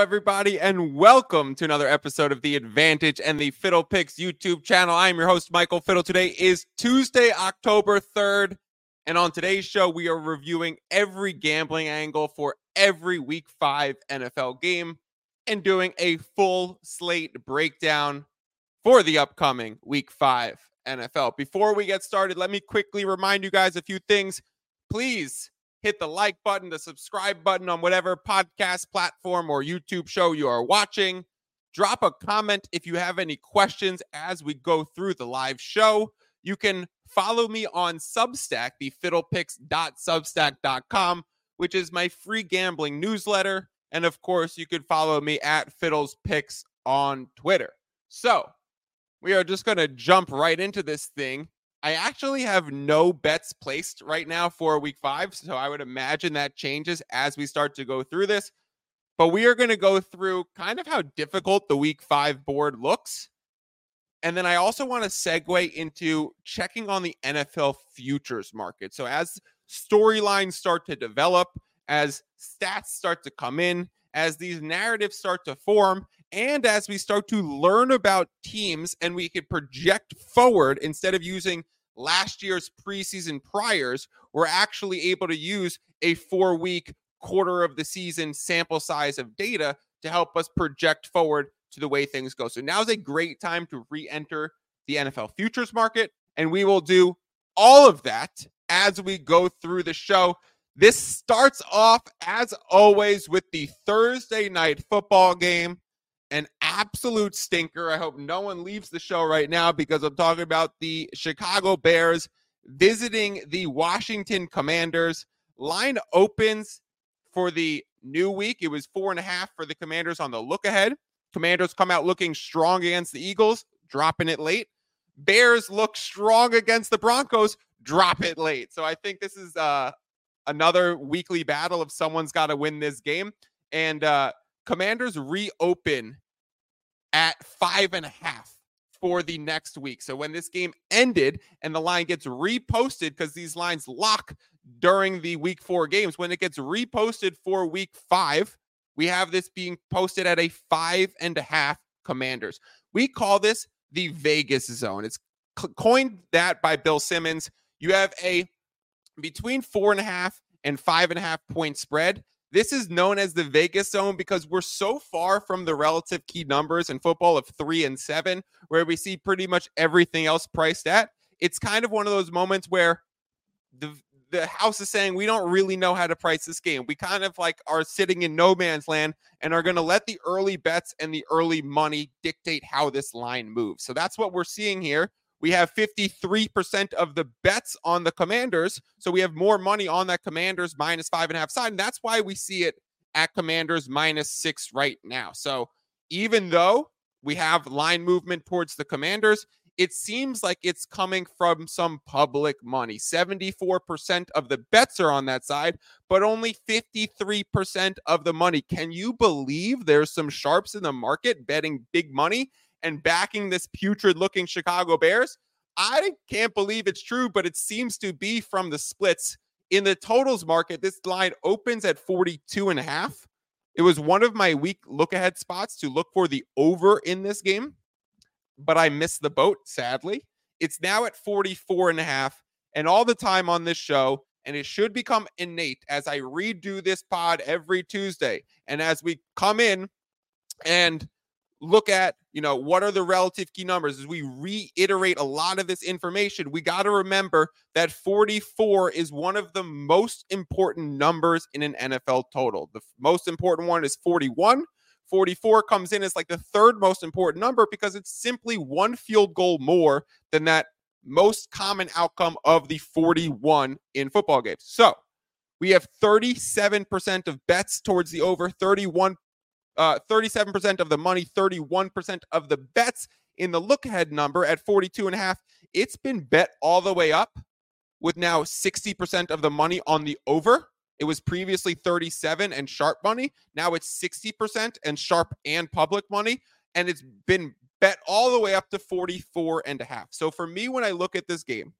Everybody, and welcome to another episode of The Advantage and the Fiddle Picks YouTube channel. I am your host, Michael Fiddle. Today is Tuesday, October 3rd. And on today's show, we are reviewing every gambling angle for every week five NFL game and doing a full slate breakdown for the upcoming week five NFL. Before we get started, let me quickly remind you guys a few things. Please hit the like button, the subscribe button on whatever podcast platform or YouTube show you are watching. Drop a comment if you have any questions as we go through the live show. You can follow me on Substack, the fiddlepicks.substack.com, which is my free gambling newsletter. And of course, you can follow me at Fiddles Picks on Twitter. So we are just going to jump right into this thing. I actually have no bets placed right now for week five. So I would imagine that changes as we start to go through this. But we are going to go through kind of how difficult the week five board looks. And then I also want to segue into checking on the NFL futures market. So as storylines start to develop, as stats start to come in, as these narratives start to form, and as we start to learn about teams and we can project forward instead of using last year's preseason priors, we're actually able to use a four week quarter of the season sample size of data to help us project forward to the way things go. So now is a great time to re enter the NFL futures market. And we will do all of that as we go through the show. This starts off, as always, with the Thursday night football game. An absolute stinker. I hope no one leaves the show right now because I'm talking about the Chicago Bears visiting the Washington Commanders. Line opens for the new week. It was four and a half for the Commanders on the look ahead. Commanders come out looking strong against the Eagles, dropping it late. Bears look strong against the Broncos, drop it late. So I think this is uh, another weekly battle of someone's got to win this game. And uh, Commanders reopen at five and a half for the next week. So when this game ended and the line gets reposted because these lines lock during the week four games, when it gets reposted for week five, we have this being posted at a five and a half commanders. We call this the Vegas zone. It's coined that by Bill Simmons. You have a between four and a half and five and a half point spread. This is known as the Vegas zone because we're so far from the relative key numbers in football of three and seven, where we see pretty much everything else priced at. It's kind of one of those moments where the the house is saying we don't really know how to price this game. We kind of like are sitting in no man's land and are going to let the early bets and the early money dictate how this line moves. So that's what we're seeing here. We have 53% of the bets on the commanders. So we have more money on that commanders minus five and a half side. And that's why we see it at commanders minus six right now. So even though we have line movement towards the commanders, it seems like it's coming from some public money. 74% of the bets are on that side, but only 53% of the money. Can you believe there's some sharps in the market betting big money and backing this putrid looking Chicago Bears? I can't believe it's true, but it seems to be from the splits. In the totals market, this line opens at 42 and a half. It was one of my week look ahead spots to look for the over in this game but I missed the boat, sadly. It's now at 44 and a half. And all the time on this show, and it should become innate as I redo this pod every Tuesday. And as we come in and look at, you know, what are the relative key numbers as we reiterate a lot of this information, we got to remember that 44 is one of the most important numbers in an NFL total. The most important one is 41, 44 comes in as like the third most important number because it's simply one field goal more than that most common outcome of the 41 in football games. So we have 37% of bets towards the over, 31, uh, 37% of the money, 31% of the bets in the look ahead number at 42 and a half. It's been bet all the way up with now 60% of the money on the over. It was previously 37 and sharp money. Now it's 60% and sharp and public money. And it's been bet all the way up to 44 and a half. So for me, when I look at this game,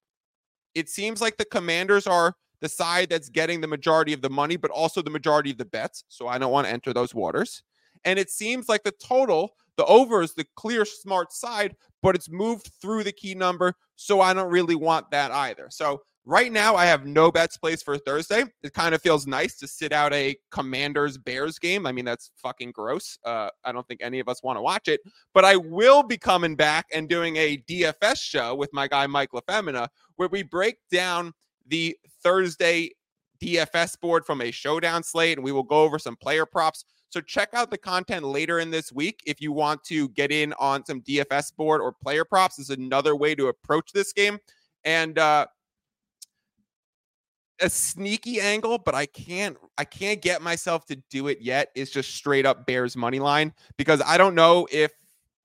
it seems like the commanders are the side that's getting the majority of the money, but also the majority of the bets. So I don't want to enter those waters. And it seems like the total, the over is the clear smart side, but it's moved through the key number. So I don't really want that either. So Right now, I have no bets placed for Thursday. It kind of feels nice to sit out a Commanders Bears game. I mean, that's fucking gross. Uh, I don't think any of us want to watch it, but I will be coming back and doing a DFS show with my guy Mike LaFemina, where we break down the Thursday DFS board from a showdown slate, and we will go over some player props. So check out the content later in this week if you want to get in on some DFS board or player props. This is another way to approach this game. And uh, a sneaky angle, but I can't I can't get myself to do it yet. Is just straight up Bears money line because I don't know if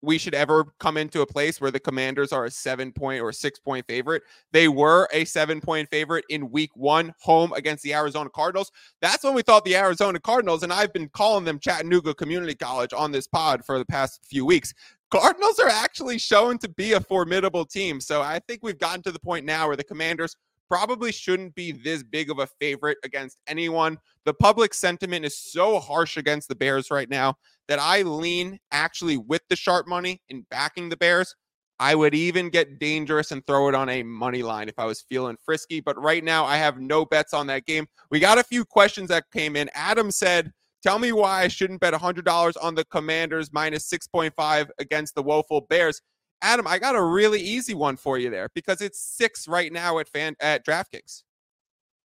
we should ever come into a place where the commanders are a seven point or six point favorite. They were a seven point favorite in week one, home against the Arizona Cardinals. That's when we thought the Arizona Cardinals, and I've been calling them Chattanooga Community College on this pod for the past few weeks. Cardinals are actually shown to be a formidable team. So I think we've gotten to the point now where the commanders probably shouldn't be this big of a favorite against anyone. The public sentiment is so harsh against the Bears right now that I lean actually with the sharp money in backing the Bears. I would even get dangerous and throw it on a money line if I was feeling frisky. But right now, I have no bets on that game. We got a few questions that came in. Adam said, Tell me why I shouldn't bet $100 on the Commanders minus 6.5 against the woeful Bears. Adam, I got a really easy one for you there because it's six right now at fan at DraftKings.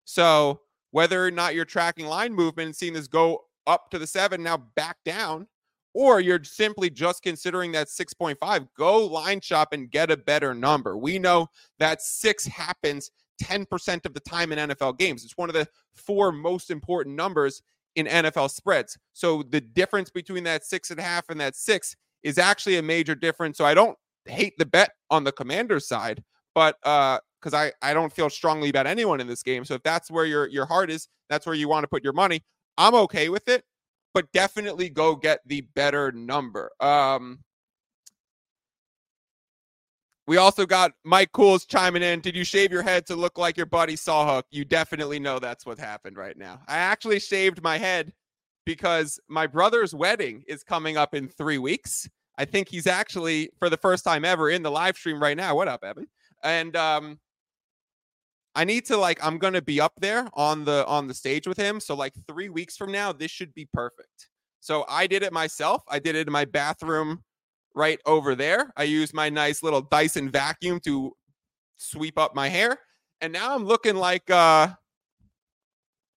So whether or not you're tracking line movement and seeing this go up to the seven, now back down, or you're simply just considering that 6.5, go line shop and get a better number. We know that six happens 10% of the time in NFL games. It's one of the four most important numbers in NFL spreads. So the difference between that six and a half and that six is actually a major difference. So I don't hate the bet on the commander's side, but uh because I, I don't feel strongly about anyone in this game. So if that's where your your heart is, that's where you want to put your money. I'm okay with it, but definitely go get the better number. Um we also got Mike Cools chiming in. Did you shave your head to look like your buddy Sawhook? You definitely know that's what happened right now. I actually shaved my head because my brother's wedding is coming up in three weeks. I think he's actually for the first time ever in the live stream right now. What up, Evan? And um I need to like I'm gonna be up there on the on the stage with him. So like three weeks from now, this should be perfect. So I did it myself. I did it in my bathroom right over there. I used my nice little Dyson vacuum to sweep up my hair. And now I'm looking like uh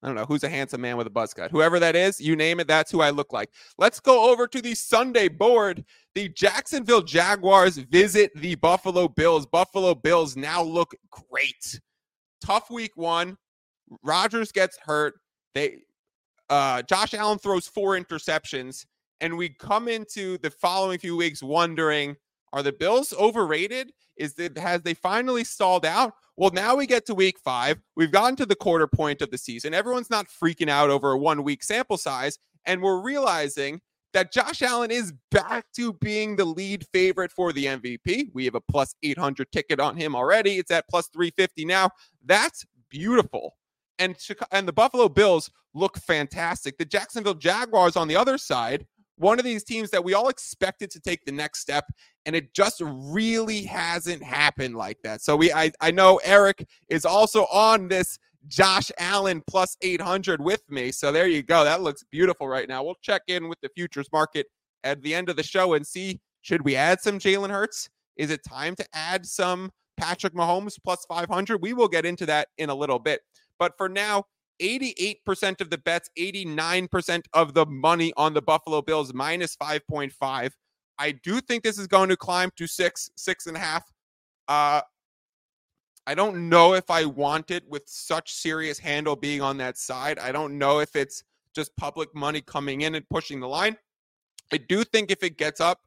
I don't know who's a handsome man with a buzz cut. Whoever that is, you name it, that's who I look like. Let's go over to the Sunday board. The Jacksonville Jaguars visit the Buffalo Bills. Buffalo Bills now look great. Tough week one. Rodgers gets hurt. They uh Josh Allen throws four interceptions and we come into the following few weeks wondering are the Bills overrated? Is that has they finally stalled out? Well, now we get to week five. We've gotten to the quarter point of the season. Everyone's not freaking out over a one week sample size. And we're realizing that Josh Allen is back to being the lead favorite for the MVP. We have a plus 800 ticket on him already. It's at plus 350 now. That's beautiful. And, and the Buffalo Bills look fantastic. The Jacksonville Jaguars on the other side one of these teams that we all expected to take the next step and it just really hasn't happened like that. So we i, I know eric is also on this josh allen plus 800 with me. So there you go. That looks beautiful right now. We'll check in with the futures market at the end of the show and see should we add some jalen hurts? Is it time to add some patrick mahomes plus 500 we will get into that in a little bit. But for now 88% of the bets, 89% of the money on the Buffalo Bills minus 5.5. I do think this is going to climb to six, six and a half. Uh, I don't know if I want it with such serious handle being on that side. I don't know if it's just public money coming in and pushing the line. I do think if it gets up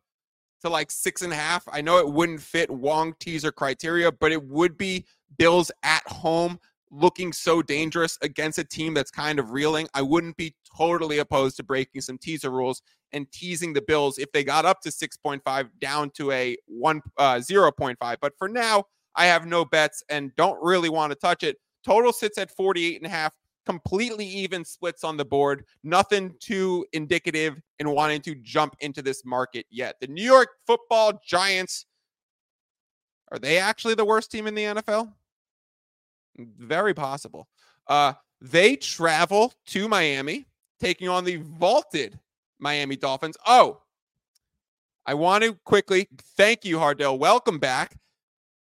to like six and a half, I know it wouldn't fit Wong teaser criteria, but it would be Bills at home looking so dangerous against a team that's kind of reeling, I wouldn't be totally opposed to breaking some teaser rules and teasing the Bills if they got up to 6.5 down to a 1 uh, 0.5. But for now, I have no bets and don't really want to touch it. Total sits at 48 and a half. completely even splits on the board. Nothing too indicative in wanting to jump into this market yet. The New York football giants are they actually the worst team in the NFL? Very possible. Uh, they travel to Miami, taking on the vaulted Miami Dolphins. Oh, I want to quickly thank you, Hardell. Welcome back.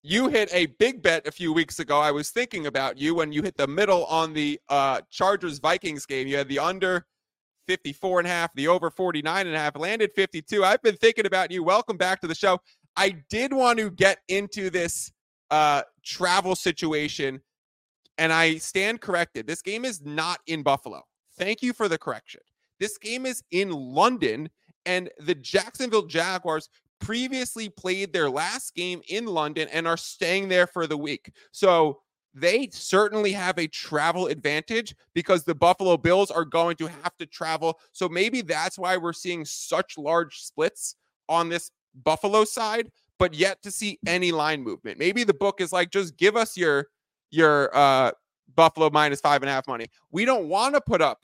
You hit a big bet a few weeks ago. I was thinking about you when you hit the middle on the uh, Chargers Vikings game. You had the under 54 and a half, the over 49 and a half, landed 52. I've been thinking about you. Welcome back to the show. I did want to get into this uh, travel situation, and I stand corrected. This game is not in Buffalo. Thank you for the correction. This game is in London, and the Jacksonville Jaguars previously played their last game in London and are staying there for the week. So they certainly have a travel advantage because the Buffalo Bills are going to have to travel. So maybe that's why we're seeing such large splits on this Buffalo side, but yet to see any line movement. Maybe the book is like, just give us your your uh Buffalo minus five and a half money. We don't want to put up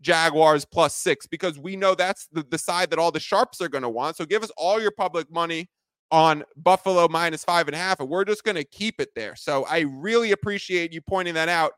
Jaguars plus six because we know that's the, the side that all the sharps are going to want. So give us all your public money on Buffalo minus five and a half, and we're just going to keep it there. So I really appreciate you pointing that out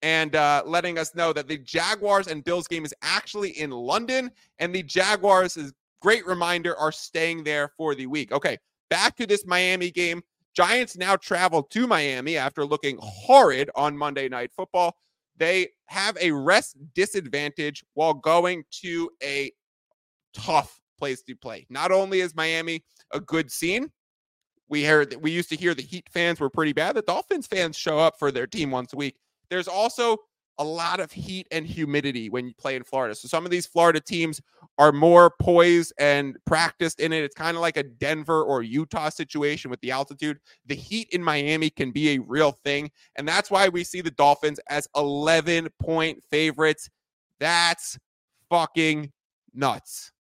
and uh, letting us know that the Jaguars and Bills game is actually in London, and the Jaguars is great reminder, are staying there for the week. Okay, back to this Miami game. Giants now travel to Miami after looking horrid on Monday Night Football. They have a rest disadvantage while going to a tough place to play. Not only is Miami a good scene, we heard that we used to hear the Heat fans were pretty bad. The Dolphins fans show up for their team once a week. There's also a lot of heat and humidity when you play in Florida. So some of these Florida teams are more poised and practiced in it. It's kind of like a Denver or Utah situation with the altitude. The heat in Miami can be a real thing. And that's why we see the Dolphins as 11 point favorites. That's fucking nuts.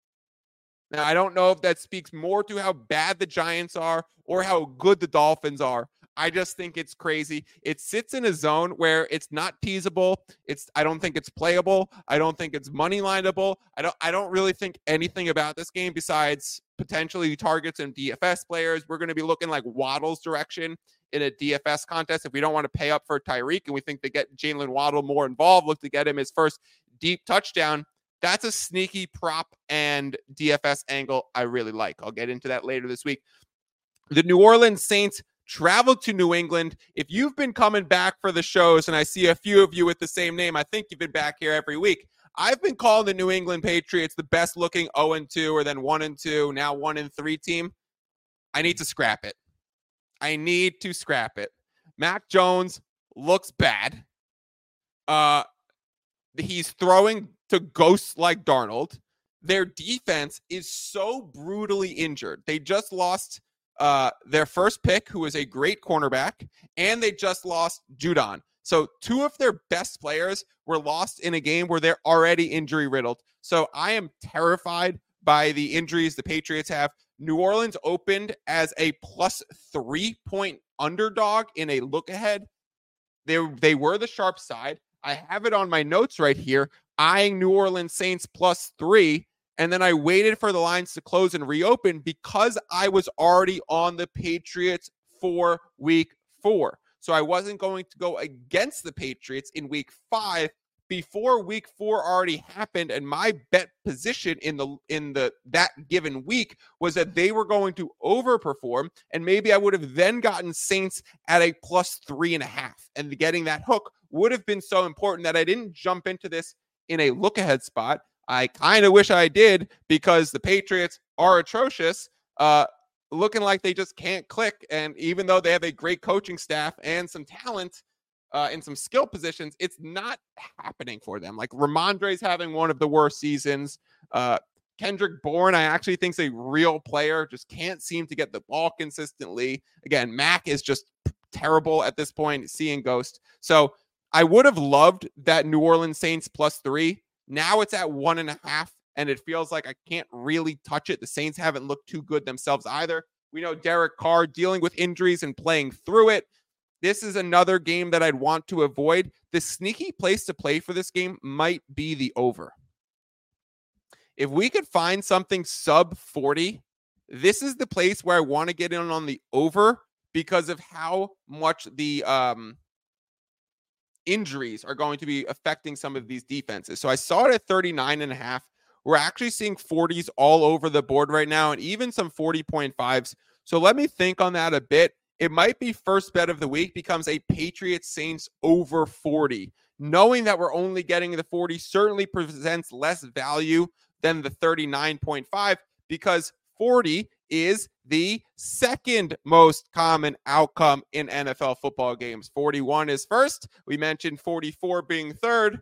Now, I don't know if that speaks more to how bad the Giants are or how good the Dolphins are, I just think it's crazy. It sits in a zone where it's not teasable. It's I don't think it's playable. I don't think it's money lineable. I don't I don't really think anything about this game besides potentially targets and DFS players. We're going to be looking like Waddle's direction in a DFS contest if we don't want to pay up for Tyreek and we think to get Jalen Waddle more involved, look to get him his first deep touchdown. That's a sneaky prop and DFS angle I really like. I'll get into that later this week. The New Orleans Saints travel to New England. If you've been coming back for the shows, and I see a few of you with the same name, I think you've been back here every week. I've been calling the New England Patriots the best looking 0 and 2 or then 1 and 2, now 1 and 3 team. I need to scrap it. I need to scrap it. Mac Jones looks bad. Uh he's throwing to ghosts like Darnold. Their defense is so brutally injured. They just lost uh, their first pick, who is a great cornerback, and they just lost Judon. So two of their best players were lost in a game where they're already injury riddled. So I am terrified by the injuries the Patriots have. New Orleans opened as a plus three point underdog in a look ahead. They, they were the sharp side. I have it on my notes right here, eyeing New Orleans Saints plus three. And then I waited for the lines to close and reopen because I was already on the Patriots for week four. So I wasn't going to go against the Patriots in week five before week four already happened and my bet position in the in the that given week was that they were going to overperform and maybe i would have then gotten saints at a plus three and a half and getting that hook would have been so important that i didn't jump into this in a look ahead spot I kind of wish I did because the Patriots are atrocious, uh, looking like they just can't click. And even though they have a great coaching staff and some talent uh, in some skill positions, it's not happening for them. Like Rhamondre's having one of the worst seasons. Uh, Kendrick Bourne, I actually think is a real player, just can't seem to get the ball consistently. Again, Mac is just terrible at this point, seeing ghost. So I would have loved that New Orleans Saints plus three now it's at one and a half, and it feels like I can't really touch it. The Saints haven't looked too good themselves either. We know Derek Carr dealing with injuries and playing through it. this is another game that I'd want to avoid. The sneaky place to play for this game might be the over. If we could find something sub 40, this is the place where I want to get in on the over because of how much the um, injuries are going to be affecting some of these defenses. So I saw it at 39 and a half. We're actually seeing 40s all over the board right now and even some 40.5s. So let me think on that a bit. It might be first bet of the week becomes a Patriots Saints over 40. Knowing that we're only getting the 40 certainly presents less value than the 39.5 because 40 is the second most common outcome in NFL football games. 41 is first. We mentioned 44 being third.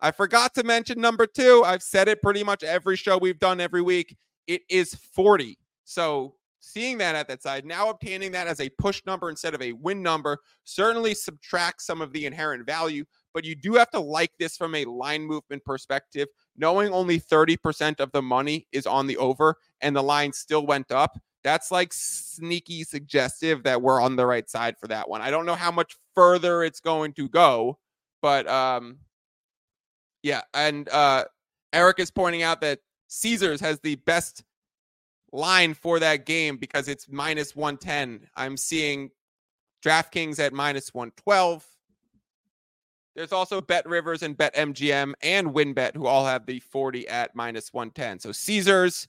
I forgot to mention number two. I've said it pretty much every show we've done every week. It is 40. So seeing that at that side, now obtaining that as a push number instead of a win number, certainly subtracts some of the inherent value. But you do have to like this from a line movement perspective. Knowing only 30% of the money is on the over and the line still went up, that's like sneaky suggestive that we're on the right side for that one. I don't know how much further it's going to go, but um yeah, and uh Eric is pointing out that Caesars has the best line for that game because it's minus 110. I'm seeing DraftKings at minus 112. There's also Bet Rivers and Bet MGM and WynnBET who all have the 40 at minus 110. So Caesars,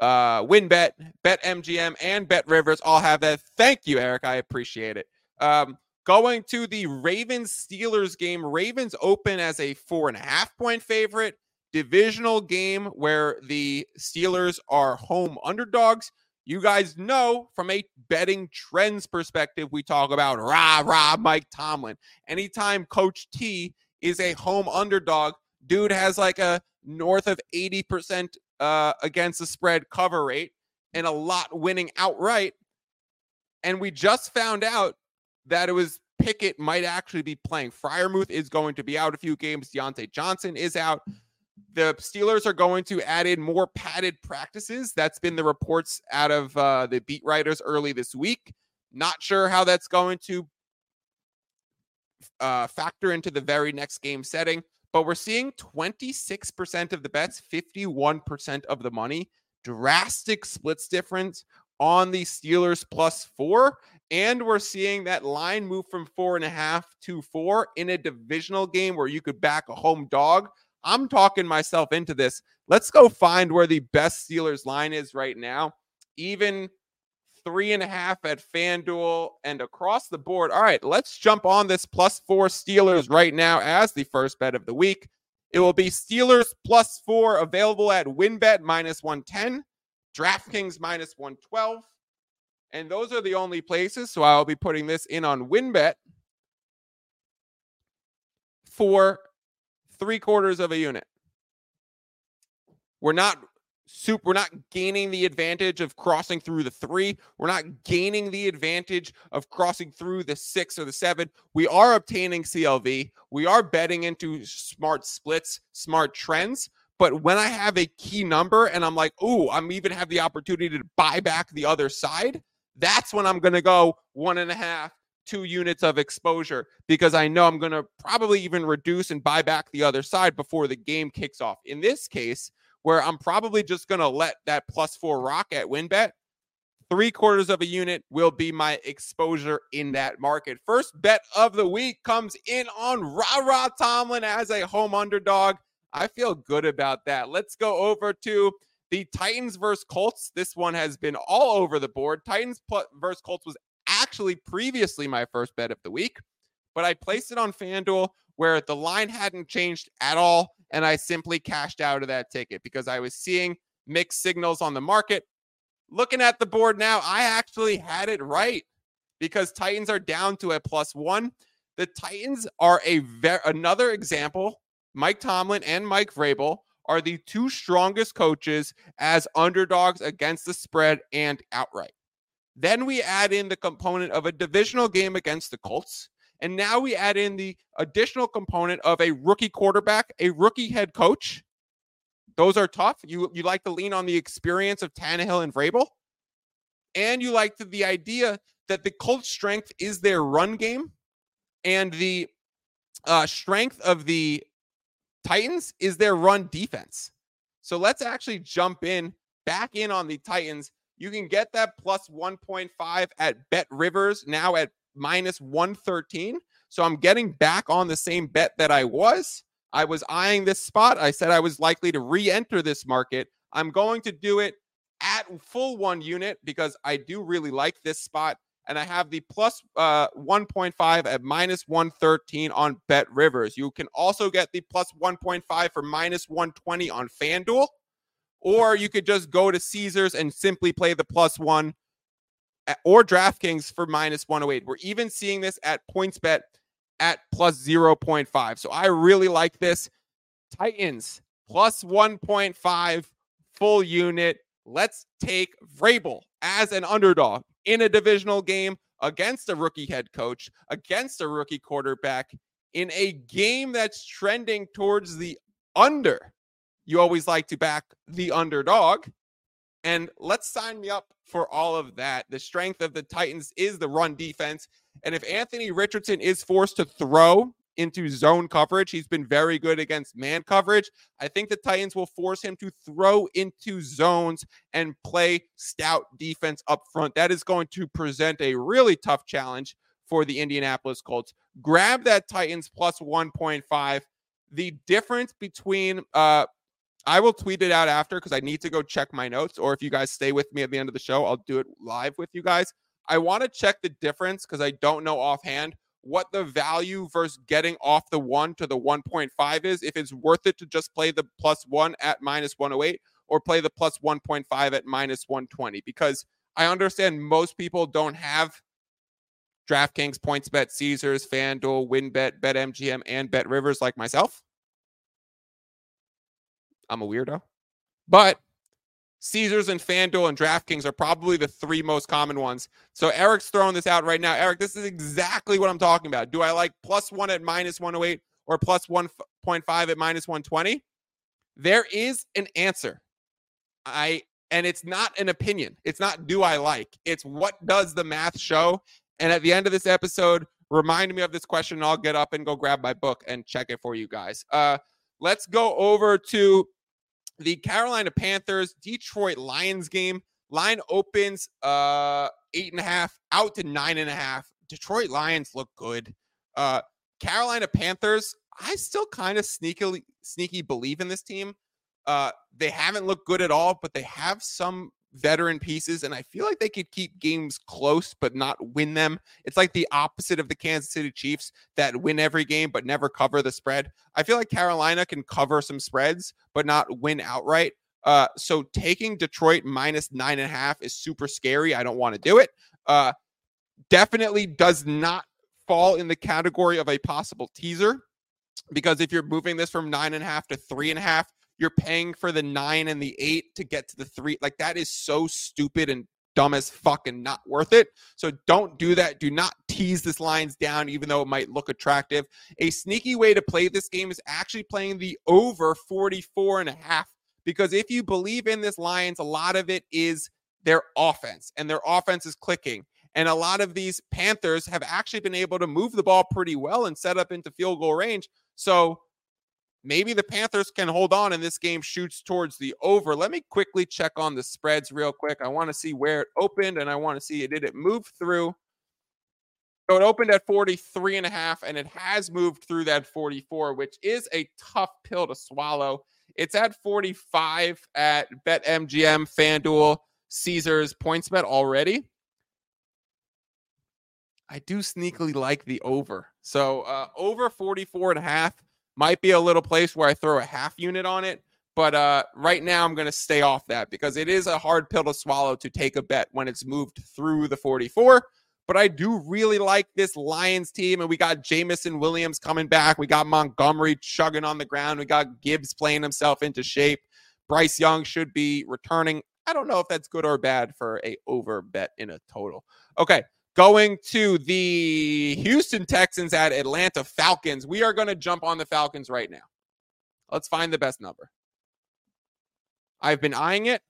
uh, WynnBET, Bet MGM, and Bet Rivers all have that. Thank you, Eric. I appreciate it. Um, going to the Ravens Steelers game. Ravens open as a four and a half point favorite divisional game where the Steelers are home underdogs. You guys know from a betting trends perspective, we talk about rah, rah, Mike Tomlin. Anytime Coach T is a home underdog, dude has like a north of 80% uh, against the spread cover rate and a lot winning outright. And we just found out that it was Pickett might actually be playing. Freiermuth is going to be out a few games. Diontae Johnson is out. The Steelers are going to add in more padded practices. That's been the reports out of uh, the beat writers early this week. Not sure how that's going to uh, factor into the very next game setting, but we're seeing 26% of the bets, 51% of the money. Drastic splits difference on the Steelers plus four. And we're seeing that line move from four and a half to four in a divisional game where you could back a home dog I'm talking myself into this. Let's go find where the best Steelers line is right now. Even three and a half at FanDuel and across the board. All right, let's jump on this plus four Steelers right now as the first bet of the week. It will be Steelers plus four available at WynnBET minus 110, DraftKings minus 112. And those are the only places. So I'll be putting this in on WynnBET for three quarters of a unit. We're not soup. We're not gaining the advantage of crossing through the three. We're not gaining the advantage of crossing through the six or the seven. We are obtaining CLV. We are betting into smart splits, smart trends. But when I have a key number and I'm like, oh, I'm even have the opportunity to buy back the other side, that's when I'm going to go one and a half, two units of exposure because I know I'm going to probably even reduce and buy back the other side before the game kicks off. In this case, where I'm probably just going to let that plus four rock at WynnBET, three quarters of a unit will be my exposure in that market. First bet of the week comes in on Ra Ra Tomlin as a home underdog. I feel good about that. Let's go over to the Titans versus Colts. This one has been all over the board. Titans versus Colts was actually previously my first bet of the week, but I mm-hmm. placed it on FanDuel where the line hadn't changed at all. And I simply cashed out of that ticket because I was seeing mixed signals on the market. Looking at the board now, I actually had it right because Titans are down to a plus one. The Titans are a ver- another example. Mike Tomlin and Mike Vrabel are the two strongest coaches as underdogs against the spread and outright. Then we add in the component of a divisional game against the Colts. And now we add in the additional component of a rookie quarterback, a rookie head coach. Those are tough. You you like to lean on the experience of Tannehill and Vrabel. And you like the, the idea that the Colts' strength is their run game, and the uh, strength of the Titans is their run defense. So let's actually jump in back in on the Titans. You can get that plus 1.5 at Bet Rivers now at minus 113. So I'm getting back on the same bet that I was. I was eyeing this spot. I said I was likely to re enter this market. I'm going to do it at full one unit because I do really like this spot. And I have the plus, uh, 1.5 at minus 113 on Bet Rivers. You can also get the plus 1.5 for minus 120 on FanDuel. Or you could just go to Caesars and simply play the plus one or DraftKings for minus 108. We're even seeing this at PointsBet at plus 0.5. So I really like this. Titans plus 1.5 full unit. Let's take Vrabel as an underdog in a divisional game against a rookie head coach, against a rookie quarterback, in a game that's trending towards the under. You always like to back the underdog. And let's sign me up for all of that. The strength of the Titans is the run defense. And if Anthony Richardson is forced to throw into zone coverage, he's been very good against man coverage. I think the Titans will force him to throw into zones and play stout defense up front. That is going to present a really tough challenge for the Indianapolis Colts. Grab that Titans plus 1.5. The difference between uh, I will tweet it out after because I need to go check my notes. Or if you guys stay with me at the end of the show, I'll do it live with you guys. I want to check the difference because I don't know offhand what the value versus getting off the one to the 1.5 is. If it's worth it to just play the plus one at minus 108 or play the plus 1.5 at minus 120. Because I understand most people don't have DraftKings, PointsBet, Caesars, FanDuel, WynnBET, BetMGM, and Bet Rivers like myself. I'm a weirdo. But Caesars and FanDuel and DraftKings are probably the three most common ones. So Eric's throwing this out right now. Eric, this is exactly what I'm talking about. Do I like plus one at minus 108 or plus 1.5 at minus 120? There is an answer. I and it's not an opinion. It's not do I like. It's what does the math show? And at the end of this episode, remind me of this question and I'll get up and go grab my book and check it for you guys. Uh let's go over to the Carolina Panthers Detroit Lions game. Line opens uh eight and a half out to nine and a half. Detroit Lions look good. Uh Carolina Panthers, I still kind of sneakily sneaky believe in this team. Uh they haven't looked good at all, but they have some veteran pieces, and I feel like they could keep games close but not win them. It's like the opposite of the Kansas City Chiefs that win every game but never cover the spread. I feel like Carolina can cover some spreads but not win outright. Uh, so taking Detroit minus nine and a half is super scary. I don't want to do it. Uh, definitely does not fall in the category of a possible teaser because if you're moving this from nine and a half to three and a half, you're paying for the nine and the eight to get to the three. Like that is so stupid and dumb as fuck and not worth it. So don't do that. Do not tease this lines down, even though it might look attractive. A sneaky way to play this game is actually playing the over 44 and a half. Because if you believe in this Lions, a lot of it is their offense, and their offense is clicking. And a lot of these Panthers have actually been able to move the ball pretty well and set up into field goal range. So maybe the Panthers can hold on and this game shoots towards the over. Let me quickly check on the spreads real quick. I want to see where it opened and I want to see did it move through. So it opened at 43 and a half and it has moved through that 44, which is a tough pill to swallow. It's at 45 at BetMGM, FanDuel, Caesars, PointsBet already. I do sneakily like the over. So uh, over 44 and a half might be a little place where I throw a half unit on it. But uh, right now, I'm going to stay off that because it is a hard pill to swallow to take a bet when it's moved through the 44. But I do really like this Lions team. And we got Jameson Williams coming back. We got Montgomery chugging on the ground. We got Gibbs playing himself into shape. Bryce Young should be returning. I don't know if that's good or bad for a over bet in a total. Okay, Going to the Houston Texans at Atlanta Falcons. We are going to jump on the Falcons right now. Let's find the best number. I've been eyeing it.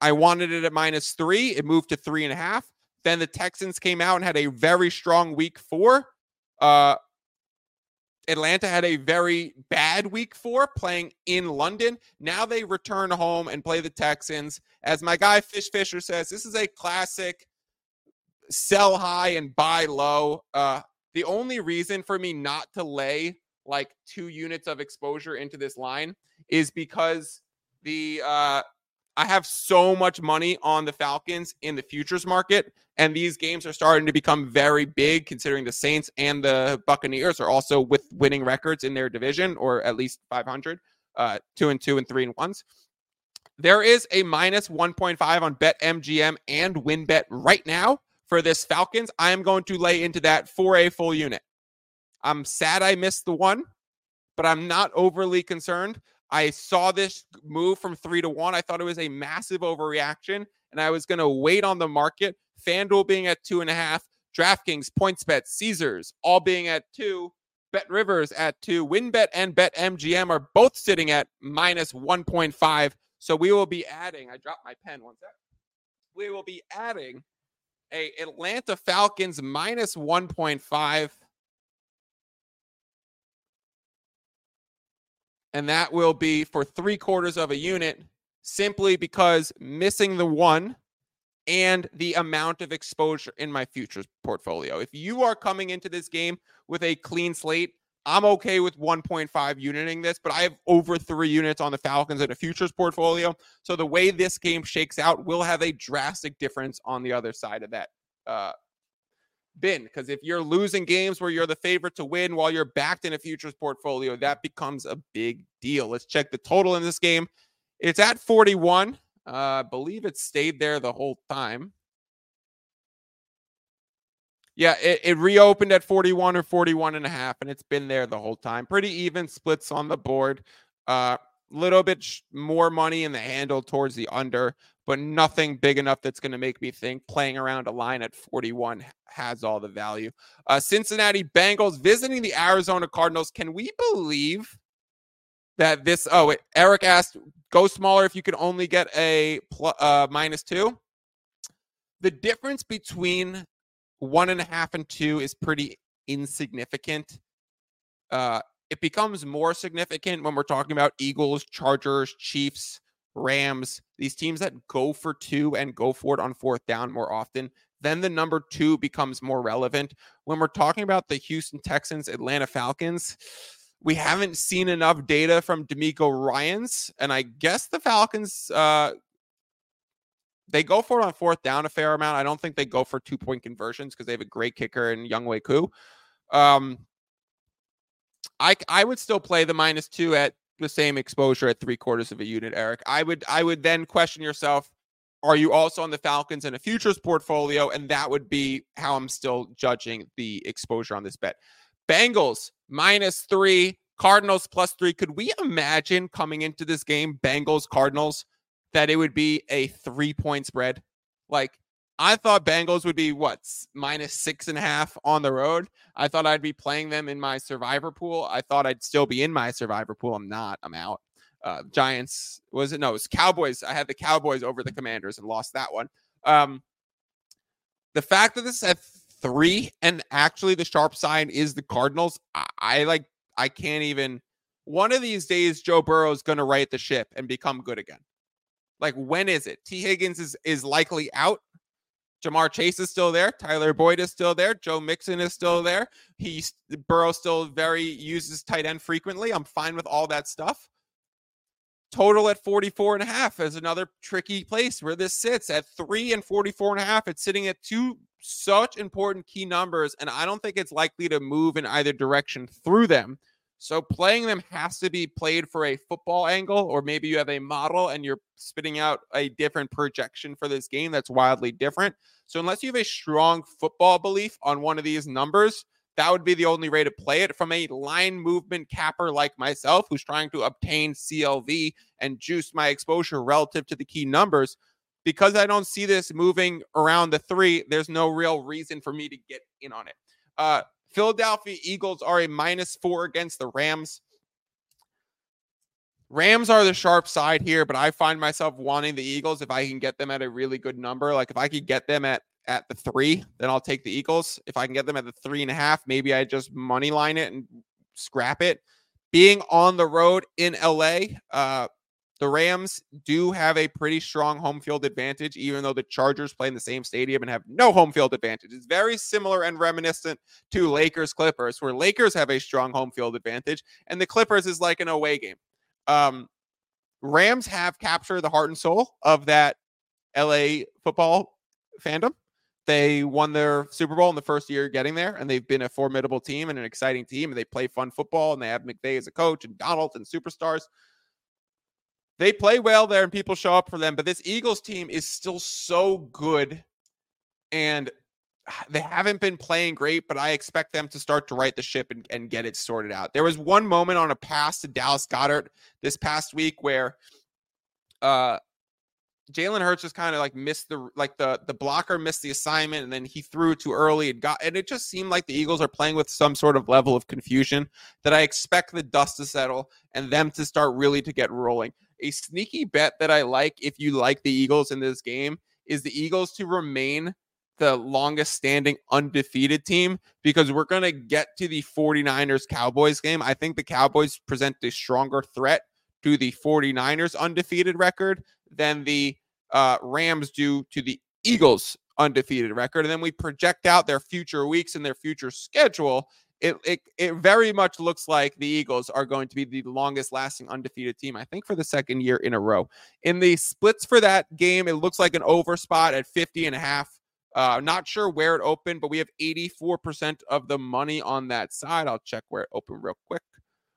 I wanted it at minus three. It moved to three and a half. Then the Texans came out and had a very strong week four. Uh, Atlanta had a very bad week four playing in London. Now they return home and play the Texans. As my guy Fish Fisher says, this is a classic sell high and buy low. Uh, the only reason for me not to lay like two units of exposure into this line is because the uh, I have so much money on the Falcons in the futures market, and these games are starting to become very big considering the Saints and the Buccaneers are also with winning records in their division, or at least 500, uh, two and two and three and ones. There is a minus 1.5 on Bet MGM and WynnBET right now for this Falcons. I am going to lay into that for a full unit. I'm sad I missed the one, but I'm not overly concerned. I saw this move from three to one. I thought it was a massive overreaction, and I was going to wait on the market. FanDuel being at two and a half, DraftKings, PointsBet, Caesars all being at two, Bet Rivers at two, WynnBET and Bet MGM are both sitting at minus 1.5. So we will be adding, I dropped my pen one sec. We will be adding a Atlanta Falcons minus 1.5 and that will be for three quarters of a unit simply because missing the one and the amount of exposure in my futures portfolio. If you are coming into this game with a clean slate, I'm okay with 1.5 uniting this, but I have over three units on the Falcons in a futures portfolio. So the way this game shakes out will have a drastic difference on the other side of that uh, bin. Because if you're losing games where you're the favorite to win while you're backed in a futures portfolio, that becomes a big deal. Let's check the total in this game. It's at 41. Uh, I believe it stayed there the whole time. Yeah, it, it reopened at 41 or 41 and a half, and it's been there the whole time. Pretty even splits on the board. Uh, little bit sh- more money in the handle towards the under, but nothing big enough that's going to make me think playing around a line at 41 has all the value. Uh, Cincinnati Bengals visiting the Arizona Cardinals. Can we believe that this? Oh, wait, Eric asked, go smaller if you can only get a pl- uh, minus two. The difference between one and a half and two is pretty insignificant. Uh, it becomes more significant when we're talking about Eagles, Chargers, Chiefs, Rams, these teams that go for two and go for it on fourth down more often. Then the number two becomes more relevant. When we're talking about the Houston Texans, Atlanta Falcons, we haven't seen enough data from DeMeco Ryans. And I guess the Falcons, uh, they go for it on fourth down a fair amount. I don't think they go for two point conversions because they have a great kicker in Younghoe Koo. Um, I I would still play the minus two at the same exposure at three quarters of a unit, Eric. I would I would then question yourself: Are you also on the Falcons in a futures portfolio? And that would be how I'm still judging the exposure on this bet. Bengals minus three, Cardinals plus three. Could we imagine coming into this game, Bengals Cardinals, that it would be a three point spread? Like I thought Bengals would be what minus six and a half on the road. I thought I'd be playing them in my survivor pool. I thought I'd still be in my survivor pool. I'm not. I'm out. Uh, Giants was it? No, it was Cowboys. I had the Cowboys over the Commanders and lost that one. Um, the fact that this at three and actually the sharp side is the Cardinals. I, I like. I can't even. One of these days, Joe Burrow is going to right the ship and become good again. Like when is it? Tee Higgins is is likely out. Ja'Marr Chase is still there. Tyler Boyd is still there. Joe Mixon is still there. He's Burrow still very uses tight end frequently. I'm fine with all that stuff. Total at 44 and a half is another tricky place where this sits at three and 44 and a half. It's sitting at two such important key numbers, and I don't think it's likely to move in either direction through them. So playing them has to be played for a football angle, or maybe you have a model and you're spitting out a different projection for this game that's wildly different. So unless you have a strong football belief on one of these numbers, that would be the only way to play it from a line movement capper like myself, who's trying to obtain CLV and juice my exposure relative to the key numbers. Because I don't see this moving around the three, there's no real reason for me to get in on it. Uh, Philadelphia Eagles are a minus four against the Rams. Rams are the sharp side here, but I find myself wanting the Eagles if I can get them at a really good number. Like if I could get them at at the three, then I'll take the Eagles. If I can get them at the three and a half, maybe I just money line it and scrap it. Being on the road in LA, uh, the Rams do have a pretty strong home field advantage, even though the Chargers play in the same stadium and have no home field advantage. It's very similar and reminiscent to Lakers Clippers, where Lakers have a strong home field advantage, and the Clippers is like an away game. Um, Rams have captured the heart and soul of that LA football fandom. They won their Super Bowl in the first year getting there, and they've been a formidable team and an exciting team. And they play fun football, and they have McVay as a coach and Donald and superstars. They play well there, and people show up for them. But this Eagles team is still so good, and they haven't been playing great. But I expect them to start to right the ship and, and get it sorted out. There was one moment on a pass to Dallas Goedert this past week where uh, Jalen Hurts just kind of like missed the like the the blocker missed the assignment and then he threw too early and got and it just seemed like the Eagles are playing with some sort of level of confusion that I expect the dust to settle and them to start really to get rolling. A sneaky bet that I like if you like the Eagles in this game is the Eagles to remain the longest standing undefeated team because we're going to get to the 49ers Cowboys game. I think the Cowboys present a stronger threat to the 49ers undefeated record than the uh, Rams do to the Eagles undefeated record. And then we project out their future weeks and their future schedule. It, it, it very much looks like the Eagles are going to be the longest lasting undefeated team, I think, for the second year in a row. In the splits for that game, it looks like an over spot at 50 and a half. Uh, not sure where it opened, but we have 84% of the money on that side. I'll check where it opened real quick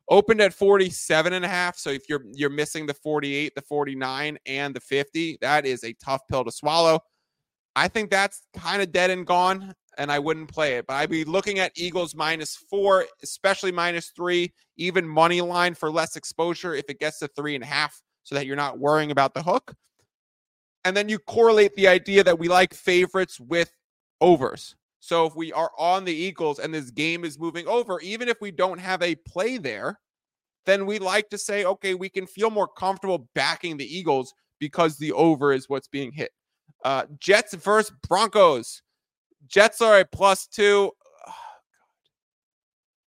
opened at 47 and a half so if you're you're missing the 48 the 49 and the 50 that is a tough pill to swallow i think that's kind of dead and gone and i wouldn't play it but i'd be looking at eagles minus four especially minus three even money line for less exposure if it gets to three and a half so that you're not worrying about the hook and then you correlate the idea that we like favorites with overs so if we are on the Eagles and this game is moving over, even if we don't have a play there, then we like to say, okay, we can feel more comfortable backing the Eagles because the over is what's being hit. Uh, Jets versus Broncos. Jets are a plus two.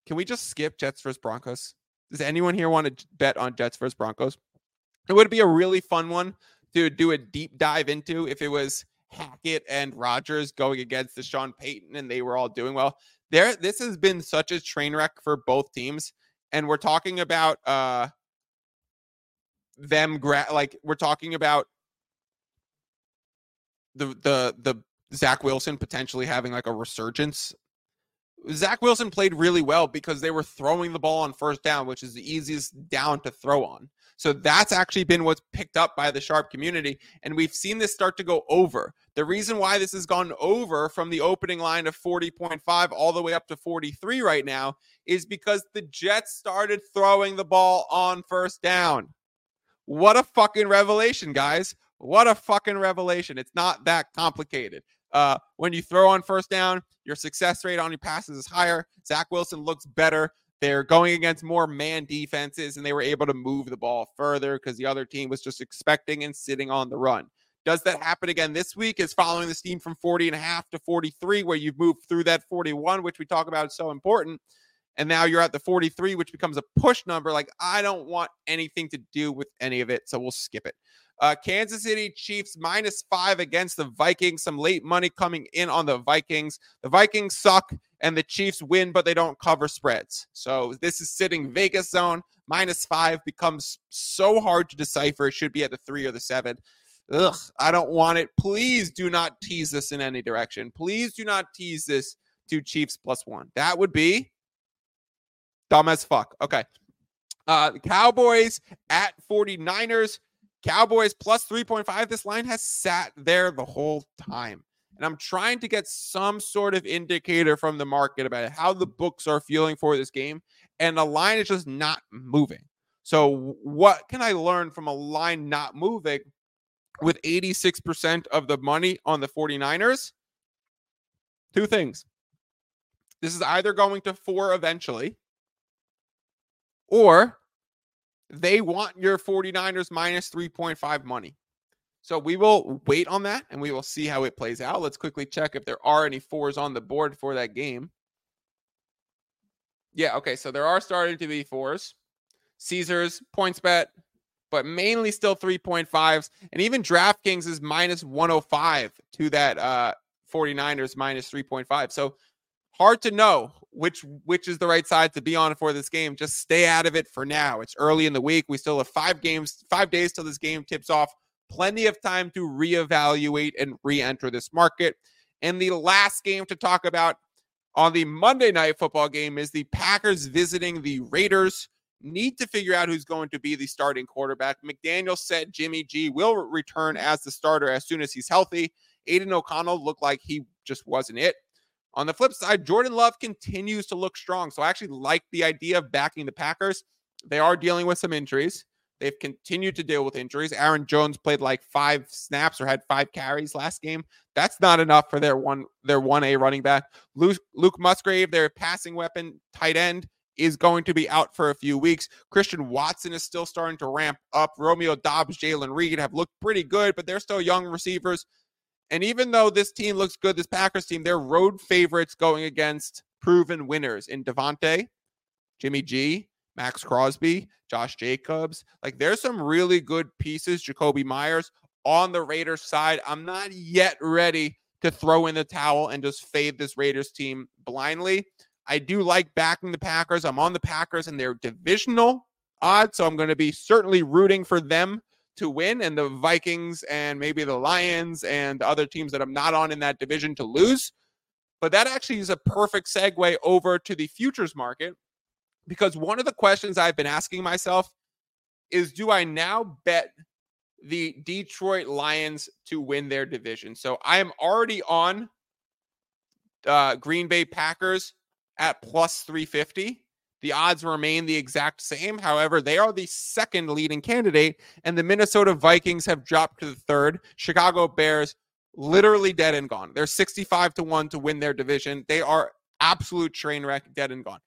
Can we just skip Jets versus Broncos? Does anyone here want to bet on Jets versus Broncos? It would be a really fun one to do a deep dive into if it was Hackett and Rodgers going against Sean Payton, and they were all doing well. There, this has been such a train wreck for both teams, and we're talking about uh them gra- like we're talking about the the the Zach Wilson potentially having like a resurgence. Zach Wilson played really well because they were throwing the ball on first down, which is the easiest down to throw on. So that's actually been what's picked up by the sharp community. And we've seen this start to go over. The reason why this has gone over from the opening line of 40.5 all the way up to 43 right now is because the Jets started throwing the ball on first down. What a fucking revelation, guys. What a fucking revelation. It's not that complicated. Uh, when you throw on first down, your success rate on your passes is higher. Zach Wilson looks better. They're going against more man defenses and they were able to move the ball further because the other team was just expecting and sitting on the run. Does that happen again this week? Is following this team from 40 and a half to 43, where you've moved through that 41, which we talk about is so important. And now you're at the 43, which becomes a push number. Like, I don't want anything to do with any of it. So we'll skip it. Uh, Kansas City Chiefs minus five against the Vikings. Some late money coming in on the Vikings. The Vikings suck and the Chiefs win, but they don't cover spreads. So this is sitting Vegas zone. Minus five becomes so hard to decipher. It should be at the three or the seven. Ugh, I don't want it. Please do not tease this in any direction. Please do not tease this to Chiefs plus one. That would be dumb as fuck. Okay. Uh, Cowboys at 49ers. Cowboys plus 3.5. This line has sat there the whole time. And I'm trying to get some sort of indicator from the market about how the books are feeling for this game. And the line is just not moving. So, what can I learn from a line not moving with 86% of the money on the 49ers? Two things. This is either going to four eventually, or they want your 49ers minus 3.5 money. So we will wait on that and we will see how it plays out. Let's quickly check if there are any fours on the board for that game. Yeah, okay. So there are starting to be fours. Caesars, PointsBet, but mainly still 3.5s. And even DraftKings is minus 105 to that uh 49ers minus 3.5. So hard to know which which is the right side to be on for this game. Just stay out of it for now. It's early in the week. We still have five games, five days till this game tips off. Plenty of time to reevaluate and re-enter this market. And the last game to talk about on the Monday night football game is the Packers visiting the Raiders. Need to figure out who's going to be the starting quarterback. McDaniel said Jimmy G will return as the starter as soon as he's healthy. Aidan O'Connell looked like he just wasn't it. On the flip side, Jordan Love continues to look strong. So I actually like the idea of backing the Packers. They are dealing with some injuries. They've continued to deal with injuries. Aaron Jones played like five snaps or had five carries last game. That's not enough for their one their one A running back. Luke, Luke Musgrave, their passing weapon, tight end, is going to be out for a few weeks. Christian Watson is still starting to ramp up. Romeo Doubs, Jayden Reed have looked pretty good, but they're still young receivers. And even though this team looks good, this Packers team, they're road favorites going against proven winners in Davante, Jimmy G, Maxx Crosby, Josh Jacobs. Like there's some really good pieces. Jakobi Myers on the Raiders side. I'm not yet ready to throw in the towel and just fade this Raiders team blindly. I do like backing the Packers. I'm on the Packers and their divisional odds, so I'm going to be certainly rooting for them to win and the Vikings and maybe the Lions and the other teams that I'm not on in that division to lose. But that actually is a perfect segue over to the futures market because one of the questions I've been asking myself is do I now bet the Detroit Lions to win their division? So I am already on uh, Green Bay Packers at plus 350. The odds remain the exact same. However, they are the second leading candidate, and the Minnesota Vikings have dropped to the third. Chicago Bears literally dead and gone. They're 65 to 1 to win their division. They are absolute train wreck, dead and gone.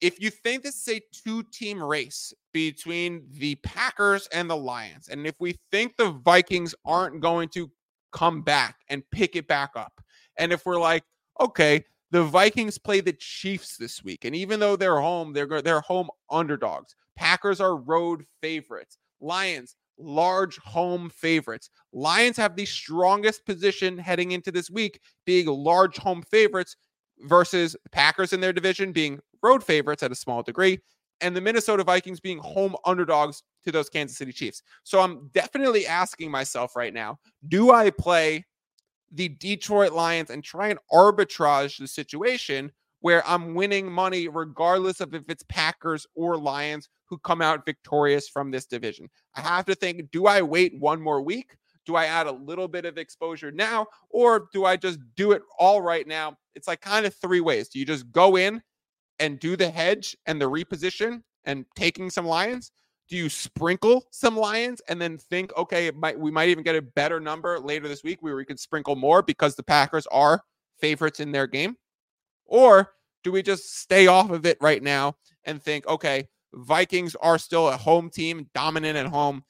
If you think this is a two team race between the Packers and the Lions, and if we think the Vikings aren't going to come back and pick it back up, and if we're like, okay, the Vikings play the Chiefs this week, and even though they're home, they're they're home underdogs. Packers are road favorites. Lions large home favorites. Lions have the strongest position heading into this week, being large home favorites versus Packers in their division being road favorites at a small degree, and the Minnesota Vikings being home underdogs to those Kansas City Chiefs. So I'm definitely asking myself right now, do I play the Detroit Lions and try and arbitrage the situation where I'm winning money regardless of if it's Packers or Lions who come out victorious from this division. I have to think do I wait one more week? Do I add a little bit of exposure now or do I just do it all right now? It's like kind of three ways. Do you just go in and do the hedge and the reposition and taking some Lions? Do you sprinkle some Lions and then think, okay, might we might even get a better number later this week where we could sprinkle more because the Packers are favorites in their game? Or do we just stay off of it right now and think, okay, Vikings are still a home team, dominant at home.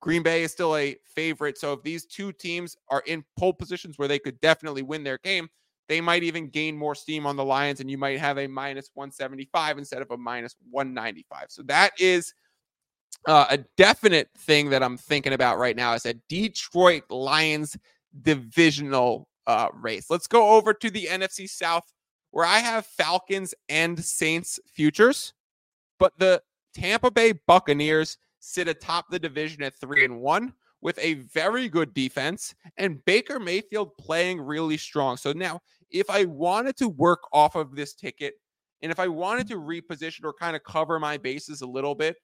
Green Bay is still a favorite. So if these two teams are in pole positions where they could definitely win their game, they might even gain more steam on the Lions and you might have a minus 175 instead of a minus 195. So that is uh, a definite thing that I'm thinking about right now is a Detroit Lions divisional uh, race. Let's go over to the NFC South where I have Falcons and Saints futures, but the Tampa Bay Buccaneers sit atop the division at three and one with a very good defense and Baker Mayfield playing really strong. So now, if I wanted to work off of this ticket and if I wanted to reposition or kind of cover my bases a little bit,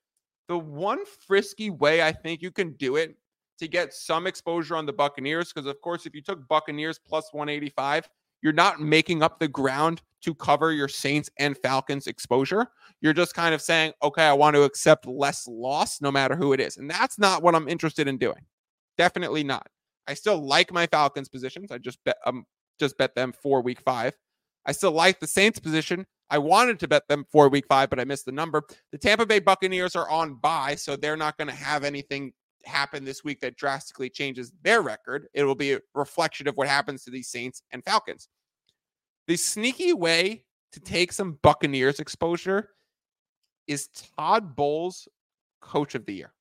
the one frisky way I think you can do it to get some exposure on the Buccaneers, because of course, if you took Buccaneers plus 185, you're not making up the ground to cover your Saints and Falcons exposure. You're just kind of saying, okay, I want to accept less loss no matter who it is. And that's not what I'm interested in doing. Definitely not. I still like my Falcons positions. I just bet um just bet them for week five. I still like the Saints position. I wanted to bet them for week five, but I missed the number. The Tampa Bay Buccaneers are on bye, so they're not going to have anything happen this week that drastically changes their record. It will be a reflection of what happens to these Saints and Falcons. The sneaky way to take some Buccaneers exposure is Todd Bowles coach of the year.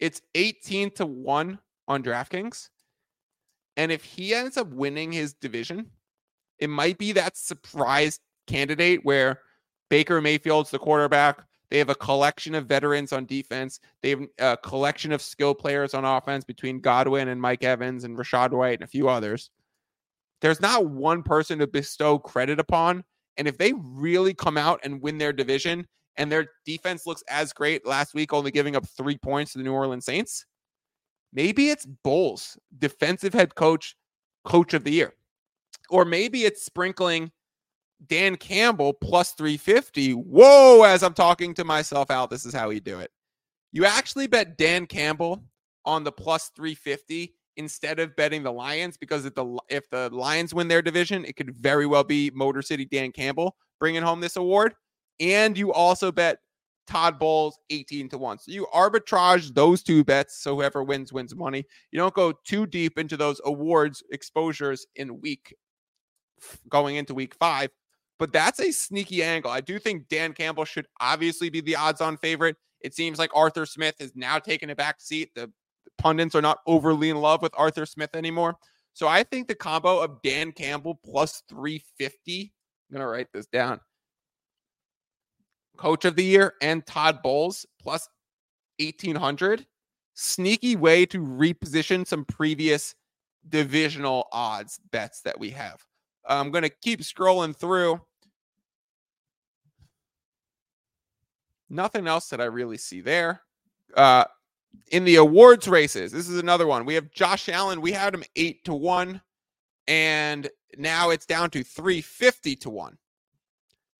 It's 18 to 1 on DraftKings. And if he ends up winning his division, it might be that surprise candidate where Baker Mayfield's the quarterback. They have a collection of veterans on defense. They have a collection of skill players on offense between Godwin and Mike Evans and Rachaad White and a few others. There's not one person to bestow credit upon. And if they really come out and win their division and their defense looks as great last week, only giving up three points to the New Orleans Saints, maybe it's Bowles, defensive head coach, coach of the year. Or maybe it's sprinkling Dan Campbell plus 350. Whoa, as I'm talking to myself out, this is how we do it. You actually bet Dan Campbell on the plus 350 instead of betting the Lions because if the if the Lions win their division, it could very well be Motor City Dan Campbell bringing home this award. And you also bet Todd Bowles 18 to 1. So you arbitrage those two bets. So whoever wins, wins money. You don't go too deep into those awards exposures in week going into week five but that's a sneaky angle. I do think Dan Campbell should obviously be the odds on favorite. It seems like Arthur Smith is now taking a back seat. The pundits are not overly in love with Arthur Smith anymore. So I think the combo of Dan Campbell plus 350, I'm going to write this down. Coach of the year and Todd Bowles plus 1800. Sneaky way to reposition some previous divisional odds bets that we have. I'm going to keep scrolling through. Nothing else that I really see there. Uh, in the awards races, this is another one. We have Josh Allen. We had him eight to one, and now it's down to 350 to one.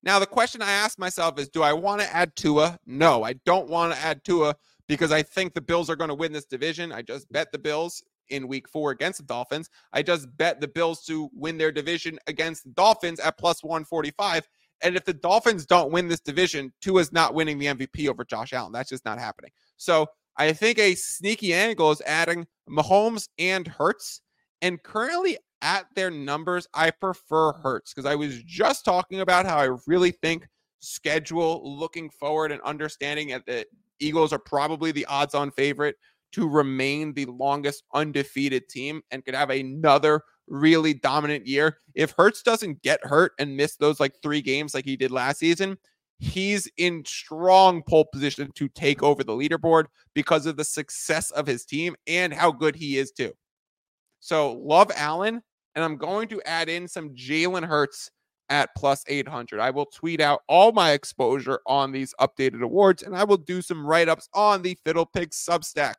Now, the question I ask myself is do I want to add Tua? No, I don't want to add Tua because I think the Bills are going to win this division. I just bet the Bills in week four against the Dolphins. I just bet the Bills to win their division against the Dolphins at plus 145. And if the Dolphins don't win this division, Tua's not winning the MVP over Josh Allen. That's just not happening. So I think a sneaky angle is adding Mahomes and Hurts. And currently at their numbers, I prefer Hurts because I was just talking about how I really think schedule looking forward and understanding that the Eagles are probably the odds on favorite to remain the longest undefeated team and could have another really dominant year. If Hurts doesn't get hurt and miss those like three games like he did last season, he's in strong pole position to take over the leaderboard because of the success of his team and how good he is too. So love Allen, and I'm going to add in some Jalen Hurts at plus 800. I will tweet out all my exposure on these updated awards, and I will do some write ups on the FiddlesPicks Substack.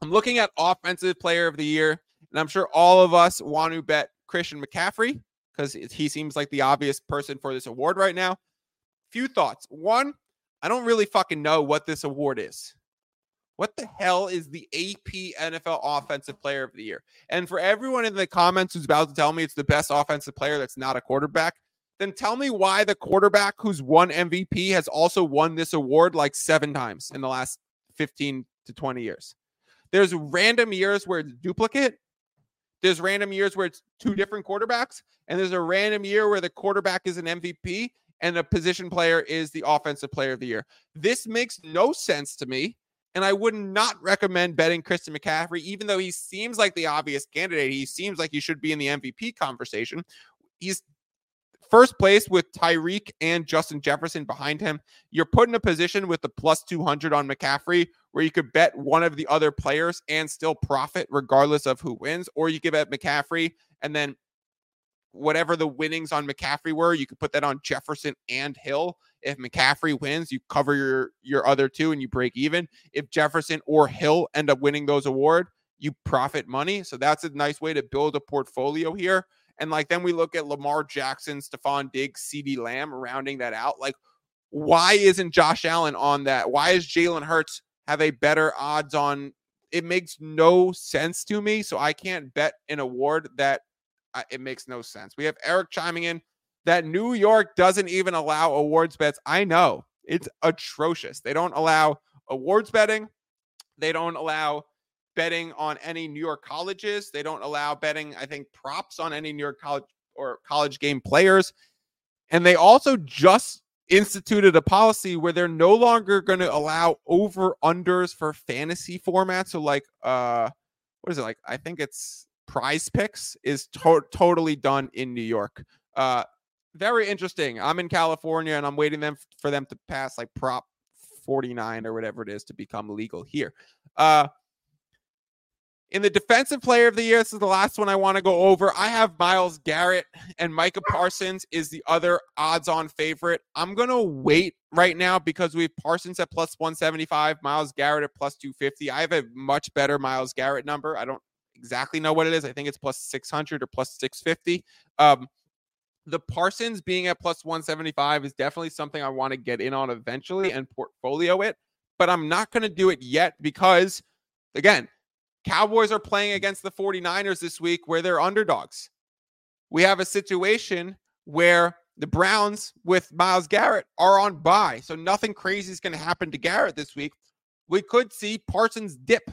I'm looking at Offensive Player of the Year. And I'm sure all of us want to bet Christian McCaffrey because he seems like the obvious person for this award right now. Few thoughts. One, I don't really fucking know what this award is. What the hell is the AP NFL Offensive Player of the Year? And for everyone in the comments who's about to tell me it's the best offensive player that's not a quarterback, then tell me why the quarterback who's won MVP has also won this award like seven times in the last 15 to 20 years. There's random years where it's duplicate, there's random years where it's two different quarterbacks, and there's a random year where the quarterback is an MVP and a position player is the offensive player of the year. This makes no sense to me. And I would not recommend betting Christian McCaffrey, even though he seems like the obvious candidate. He seems like he should be in the MVP conversation. He's first place with Tyreek and Justin Jefferson behind him. You're put in a position with the plus 200 on McCaffrey where you could bet one of the other players and still profit regardless of who wins, or you could bet McCaffrey and then whatever the winnings on McCaffrey were, you could put that on Jefferson and Hill. If McCaffrey wins, you cover your your other two and you break even. If Jefferson or Hill end up winning those award, you profit money. So that's a nice way to build a portfolio here. And like then we look at Lamar Jackson, Stefon Diggs, CeeDee Lamb rounding that out. Like, why isn't Josh Allen on that? Why is Jalen Hurts have a better odds on? It makes no sense to me. So I can't bet an award that uh, it makes no sense. We have Eric chiming in that New York doesn't even allow awards bets. I know it's atrocious. They don't allow awards betting. They don't allow betting on any New York colleges. They don't allow betting, I think, props on any New York college or college game players. And they also just instituted a policy where they're no longer going to allow over unders for fantasy formats. So, like, uh, what is it like? I think it's PrizePicks is to- totally done in New York. Uh, very interesting. I'm in California and I'm waiting them for them to pass like prop 49 or whatever it is to become legal here. Uh, in the defensive player of the year, this is the last one I want to go over. I have Myles Garrett and Micah Parsons is the other odds on favorite. I'm going to wait right now because we have Parsons at plus 175, Myles Garrett at plus 250. I have a much better Myles Garrett number. I don't exactly know what it is. I think it's plus 600 or plus 650. Um, the Parsons being at plus 175 is definitely something I want to get in on eventually and portfolio it, but I'm not going to do it yet because, again, Cowboys are playing against the 49ers this week where they're underdogs. We have a situation where the Browns with Myles Garrett are on bye. So nothing crazy is going to happen to Garrett this week. We could see Parsons dip.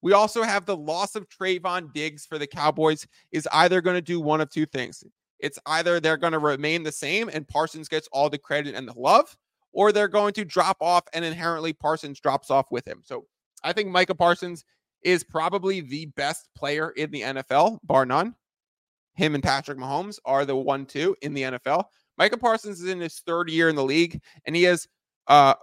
We also have the loss of Trevon Diggs for the Cowboys is either going to do one of two things. It's either they're going to remain the same and Parsons gets all the credit and the love, or they're going to drop off and inherently Parsons drops off with him. So I think Micah Parsons is probably the best player in the NFL, bar none. Him and Patrick Mahomes are the one two in the NFL. Micah Parsons is in his third year in the league, and he has uh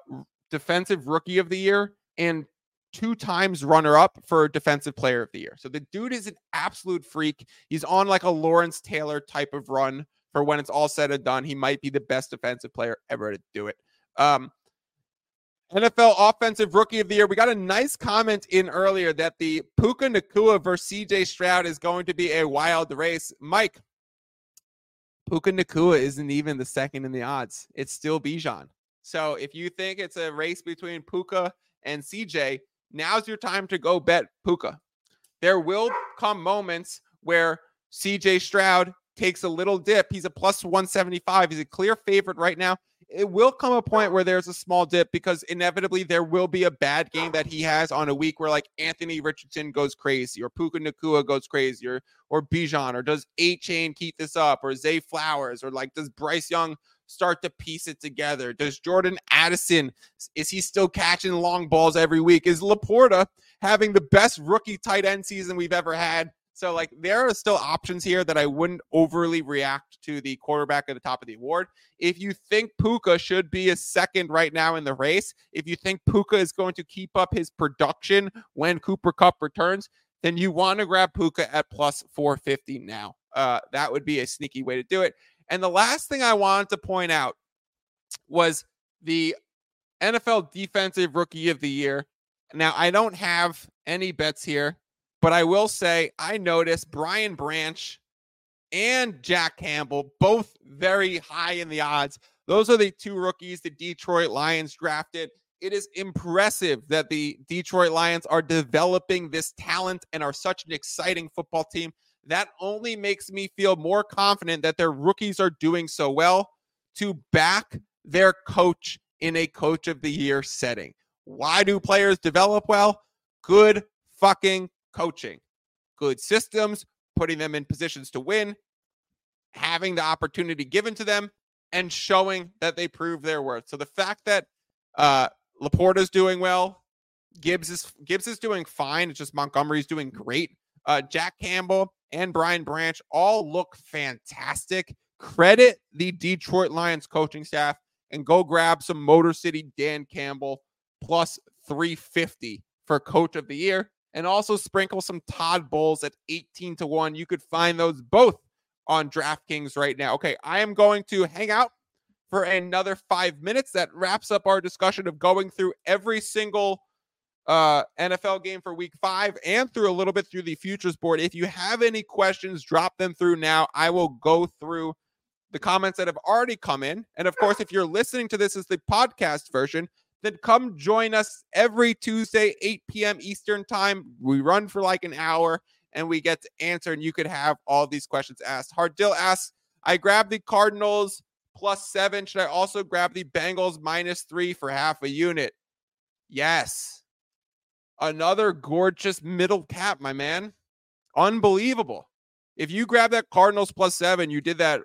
defensive rookie of the year and two times runner up for defensive player of the year. So the dude is an absolute freak. He's on like a Lawrence Taylor type of run for when it's all said and done. He might be the best defensive player ever to do it. Um, NFL Offensive Rookie of the Year. We got a nice comment in earlier that the Puka Nacua versus CJ Stroud is going to be a wild race. Mike, Puka Nacua isn't even the second in the odds. It's still Bijan. So if you think it's a race between Puka and CJ, now's your time to go bet Puka. There will come moments where CJ Stroud takes a little dip. He's a plus 175. He's a clear favorite right now it will come a point where there's a small dip because inevitably there will be a bad game that he has on a week where like Anthony Richardson goes crazy or Puka Nacua goes crazy or or Bijan or does Achane keep this up or Zay Flowers or like does Bryce Young start to piece it together? Does Jordan Addison is he still catching long balls every week? Is LaPorta having the best rookie tight end season we've ever had? So, like, there are still options here that I wouldn't overly react to the quarterback at the top of the award. If you think Puka should be a second right now in the race, if you think Puka is going to keep up his production when Cooper Kupp returns, then you want to grab Puka at plus 450 now. Uh, that would be a sneaky way to do it. And the last thing I wanted to point out was the NFL Defensive Rookie of the Year. Now, I don't have any bets here but I will say, I noticed Brian Branch and Jack Campbell, both very high in the odds. Those are the two rookies the Detroit Lions drafted. It is impressive that the Detroit Lions are developing this talent and are such an exciting football team. That only makes me feel more confident that their rookies are doing so well to back their coach in a coach of the year setting. Why do players develop well? Good fucking coaching, good systems, putting them in positions to win, having the opportunity given to them, and showing that they prove their worth. So the fact that uh, LaPorta's doing well, Gibbs is Gibbs is doing fine. It's just Montgomery's doing great. Uh, Jack Campbell and Brian Branch all look fantastic. Credit the Detroit Lions coaching staff and go grab some Motor City Dan Campbell plus 350 for coach of the year and also sprinkle some Todd Bowles at 18 to 1. You could find those both on DraftKings right now. Okay, I am going to hang out for another five minutes. That wraps up our discussion of going through every single uh, NFL game for week five and through a little bit through the futures board. If you have any questions, drop them through now. I will go through the comments that have already come in. And of course, if you're listening to this as the podcast version, then come join us every Tuesday, 8 p.m. Eastern time. We run for like an hour and we get to answer, and you could have all these questions asked. Hardell asks, I grabbed the Cardinals plus seven. Should I also grab the Bengals minus three for half a unit? Yes. Another gorgeous middle cap, my man. Unbelievable. If you grab that Cardinals plus seven, you did that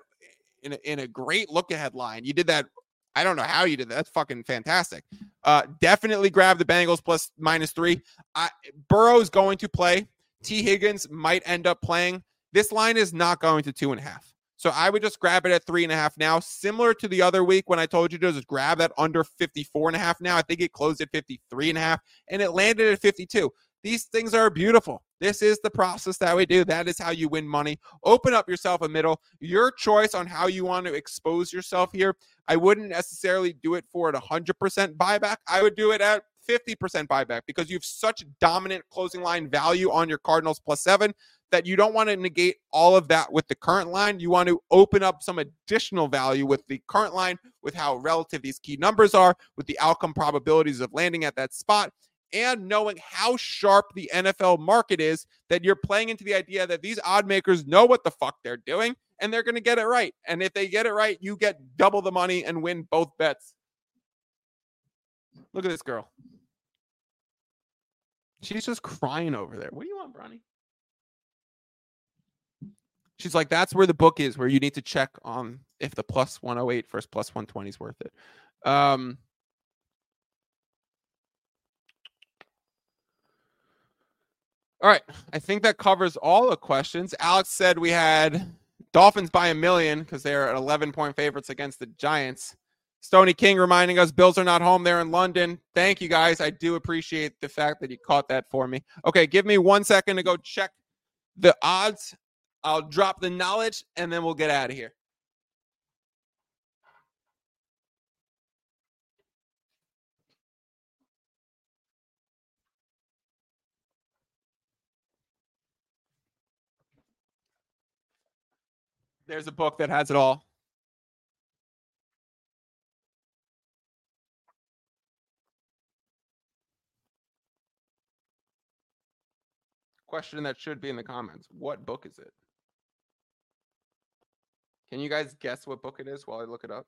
in a, in a great look ahead line. You did that. I don't know how you did that. That's fucking fantastic. Uh, definitely grab the Bengals plus minus three. I, Burrow's going to play. Tee Higgins might end up playing. This line is not going to two and a half. So I would just grab it at three and a half now, similar to the other week when I told you to just grab that under 54 and a half now. I think it closed at 53 and a half and it landed at 52. These things are beautiful. This is the process that we do. That is how you win money. Open up yourself a middle. Your choice on how you want to expose yourself here. I wouldn't necessarily do it for at 100% buyback. I would do it at 50% buyback because you have such dominant closing line value on your Cardinals plus seven that you don't want to negate all of that with the current line. You want to open up some additional value with the current line, with how relative these key numbers are, with the outcome probabilities of landing at that spot, and knowing how sharp the NFL market is that you're playing into the idea that these odd makers know what the fuck they're doing and they're going to get it right. And if they get it right, you get double the money and win both bets. Look at this girl. She's just crying over there. What do you want, Bronny? She's like, that's where the book is, where you need to check on if the plus 108 versus plus 120 is worth it. Um, all right. I think that covers all the questions. Alex said we had Dolphins by a million because they're at 11 point favorites against the Giants. Stony King reminding us Bills are not home. They're in London. Thank you guys. I do appreciate the fact that you caught that for me. Okay, give me one second to go check the odds I'll drop the knowledge and then we'll get out of here. There's a book that has it all. Question that should be in the comments. What book is it? Can you guys guess what book it is while I look it up?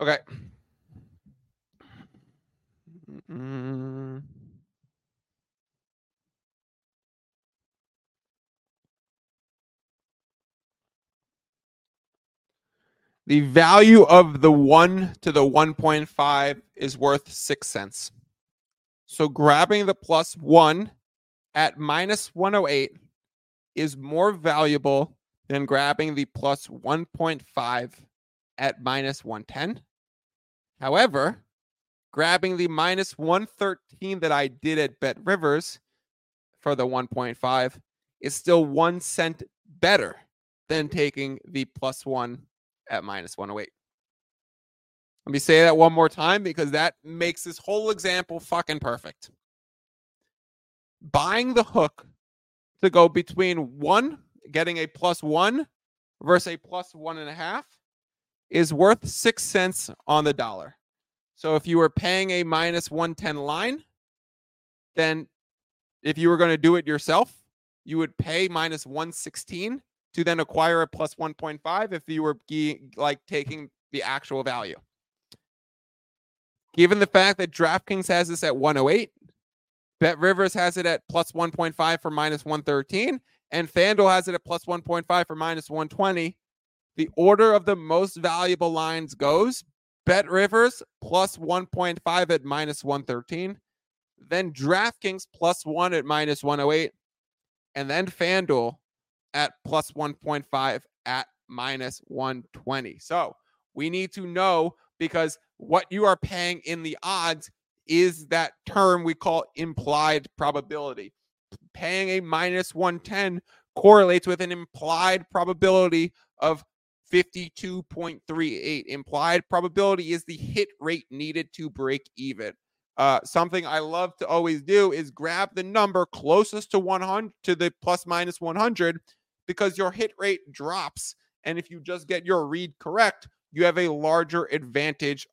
Okay. The value of the 1 to the 1.5 is worth 6 cents. So grabbing the plus 1 at minus 108 is more valuable than grabbing the plus 1.5 at minus 110. However, grabbing the minus 113 that I did at BetRivers for the 1.5 is still one cent better than taking the plus one at minus 108. Let me say that one more time because that makes this whole example fucking perfect. Buying the hook to go between one, getting a plus one versus a plus one and a half is worth six cents on the dollar. So if you were paying a minus 110 line, then if you were going to do it yourself, you would pay minus 116 to then acquire a plus 1.5 if you were like taking the actual value. Given the fact that DraftKings has this at 108, BetRivers has it at plus 1.5 for minus 113, and FanDuel has it at plus 1.5 for minus 120. The order of the most valuable lines goes BetRivers plus 1.5 at minus 113. Then DraftKings plus one at minus 108. And then FanDuel at plus 1.5 at minus 120. So we need to know because what you are paying in the odds is that term we call implied probability. Paying a minus 110 correlates with an implied probability of 52.38. Implied probability is the hit rate needed to break even. Uh, something I love to always do is grab the number closest to 100 to the plus minus 100 because your hit rate drops. And if you just get your read correct, you have a larger advantage.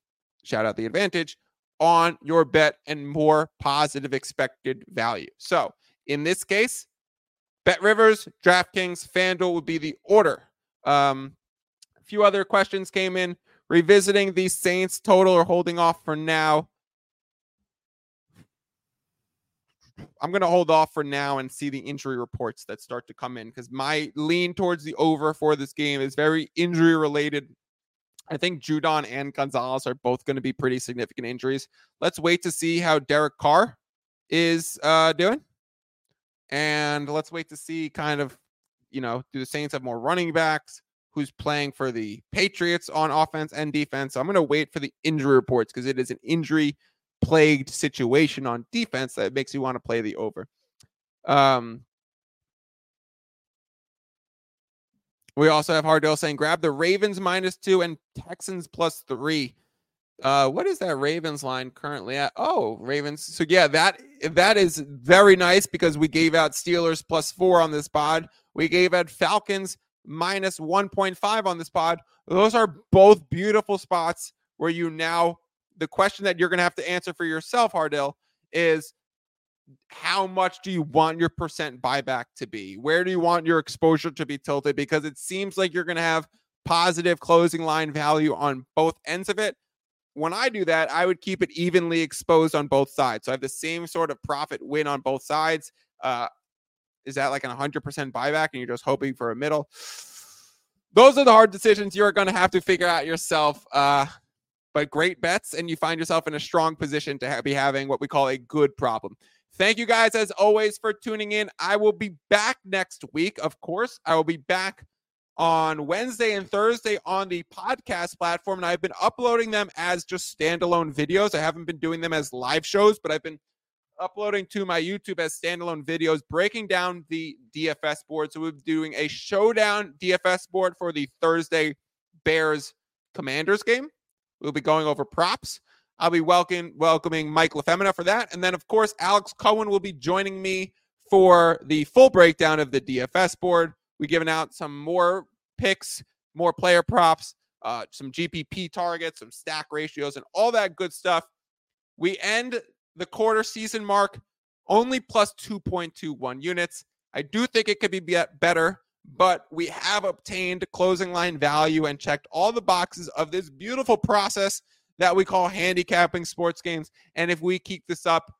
Shout out the advantage on your bet and more positive expected value. So in this case, BetRivers, DraftKings, FanDuel would be the order. Um, few other questions came in. Revisiting the Saints total or holding off for now. I'm going to hold off for now and see the injury reports that start to come in because my lean towards the over for this game is very injury related. I think Judon and Gonzalez are both going to be pretty significant injuries. Let's wait to see how Derek Carr is uh, doing. And let's wait to see kind of, you know, do the Saints have more running backs? Who's playing for the Patriots on offense and defense? So I'm going to wait for the injury reports because it is an injury plagued situation on defense that makes you want to play the over. Um, we also have Hardell saying grab the Ravens minus two and Texans plus three. Uh, what is that Ravens line currently at? Oh, Ravens. So yeah, that that is very nice because we gave out Steelers plus four on this pod. We gave out Falcons minus 1.5 on this pod. Those are both beautiful spots where you now the question that you're gonna have to answer for yourself, Hardell, is how much do you want your percent buyback to be? Where do you want your exposure to be tilted? Because it seems like you're gonna have positive closing line value on both ends of it when I do that, I would keep it evenly exposed on both sides. So I have the same sort of profit win on both sides. Uh, is that like an 100% buyback and you're just hoping for a middle? Those are the hard decisions you're going to have to figure out yourself. Uh, but great bets, and you find yourself in a strong position to ha- be having what we call a good problem. Thank you guys, as always, for tuning in. I will be back next week, of course. I will be back on Wednesday and Thursday on the podcast platform. And I've been uploading them as just standalone videos. I haven't been doing them as live shows, but I've been uploading to my YouTube as standalone videos, breaking down the DFS board. So we'll be doing a showdown DFS board for the Thursday Bears Commanders game. We'll be going over props. I'll be welcome, welcoming Mike LaFemina for that. And then, of course, Alex Cohen will be joining me for the full breakdown of the DFS board. We've given out some more picks, more player props, uh, some GPP targets, some stack ratios, and all that good stuff. We end the quarter season mark only plus 2.21 units. I do think it could be better, but we have obtained closing line value and checked all the boxes of this beautiful process that we call handicapping sports games. And if we keep this up,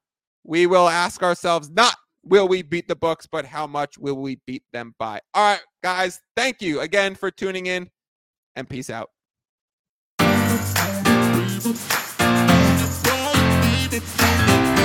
we will ask ourselves not will we beat the books, but how much will we beat them by? All right, guys, thank you again for tuning in and peace out. Baby, baby, baby,